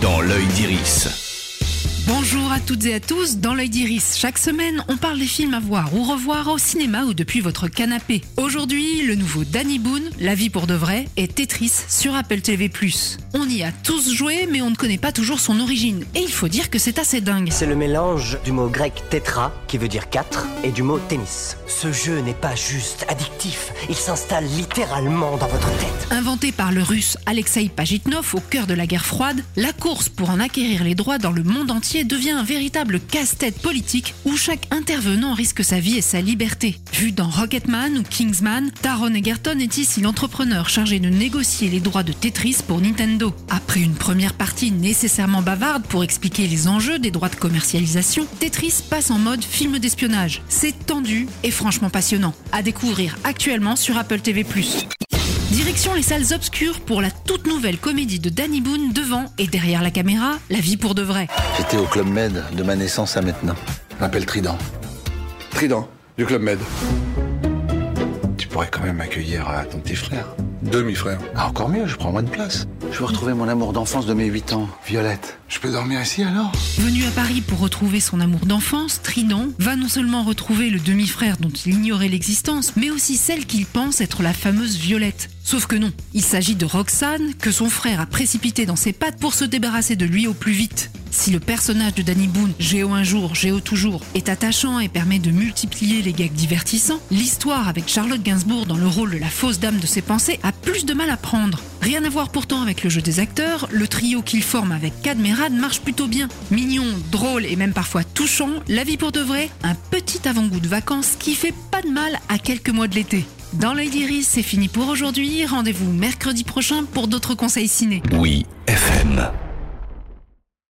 dans l'œil d'Iris. Bonjour à toutes et à tous, dans l'œil d'Iris, chaque semaine on parle des films à voir ou revoir au cinéma ou depuis votre canapé. Aujourd'hui, le nouveau Danny Boone, La vie pour de vrai, et Tetris sur Apple TV+. On y a tous joué mais on ne connaît pas toujours son origine, et il faut dire que c'est assez dingue. C'est le mélange du mot grec tétra, qui veut dire quatre, et du mot tennis. Ce jeu n'est pas juste addictif, il s'installe littéralement dans votre tête. Inventé par le russe Alexei Pajitnov au cœur de la guerre froide, la course pour en acquérir les droits dans le monde entier devient un véritable casse-tête politique où chaque intervenant risque sa vie et sa liberté. Vu dans Rocketman ou Kingsman, Taron Egerton est ici l'entrepreneur chargé de négocier les droits de Tetris pour Nintendo. Après une première partie nécessairement bavarde pour expliquer les enjeux des droits de commercialisation, Tetris passe en mode film d'espionnage. C'est tendu et franchement passionnant. À découvrir actuellement sur Apple TV+. Direction les salles obscures pour la toute nouvelle comédie de Danny Boone devant et derrière la caméra, La vie pour de vrai. J'étais au Club Med de ma naissance à maintenant. Je m'appelle Trident. Trident, du Club Med. Tu pourrais quand même accueillir euh, ton petit frère. Demi-frère. Ah, encore mieux, je prends moins de place. Je veux retrouver mon amour d'enfance de mes 8 ans, Violette. Je peux dormir ici alors? Venu à Paris pour retrouver son amour d'enfance, Trident va non seulement retrouver le demi-frère dont il ignorait l'existence, mais aussi celle qu'il pense être la fameuse Violette. Sauf que non, il s'agit de Roxane, que son frère a précipité dans ses pattes pour se débarrasser de lui au plus vite. Si le personnage de Danny Boone, Géo un jour, Géo toujours, est attachant et permet de multiplier les gags divertissants, l'histoire avec Charlotte Gainsbourg dans le rôle de la fausse dame de ses pensées a plus de mal à prendre. Rien à voir pourtant avec le jeu des acteurs, le trio qu'il forme avec Cadmerade marche plutôt bien. Mignon, drôle et même parfois touchant, la vie pour de vrai, un petit avant-goût de vacances qui fait pas de mal à quelques mois de l'été. Dans l'œil d'Iris, c'est fini pour aujourd'hui. Rendez-vous mercredi prochain pour d'autres conseils ciné. Oui, FM.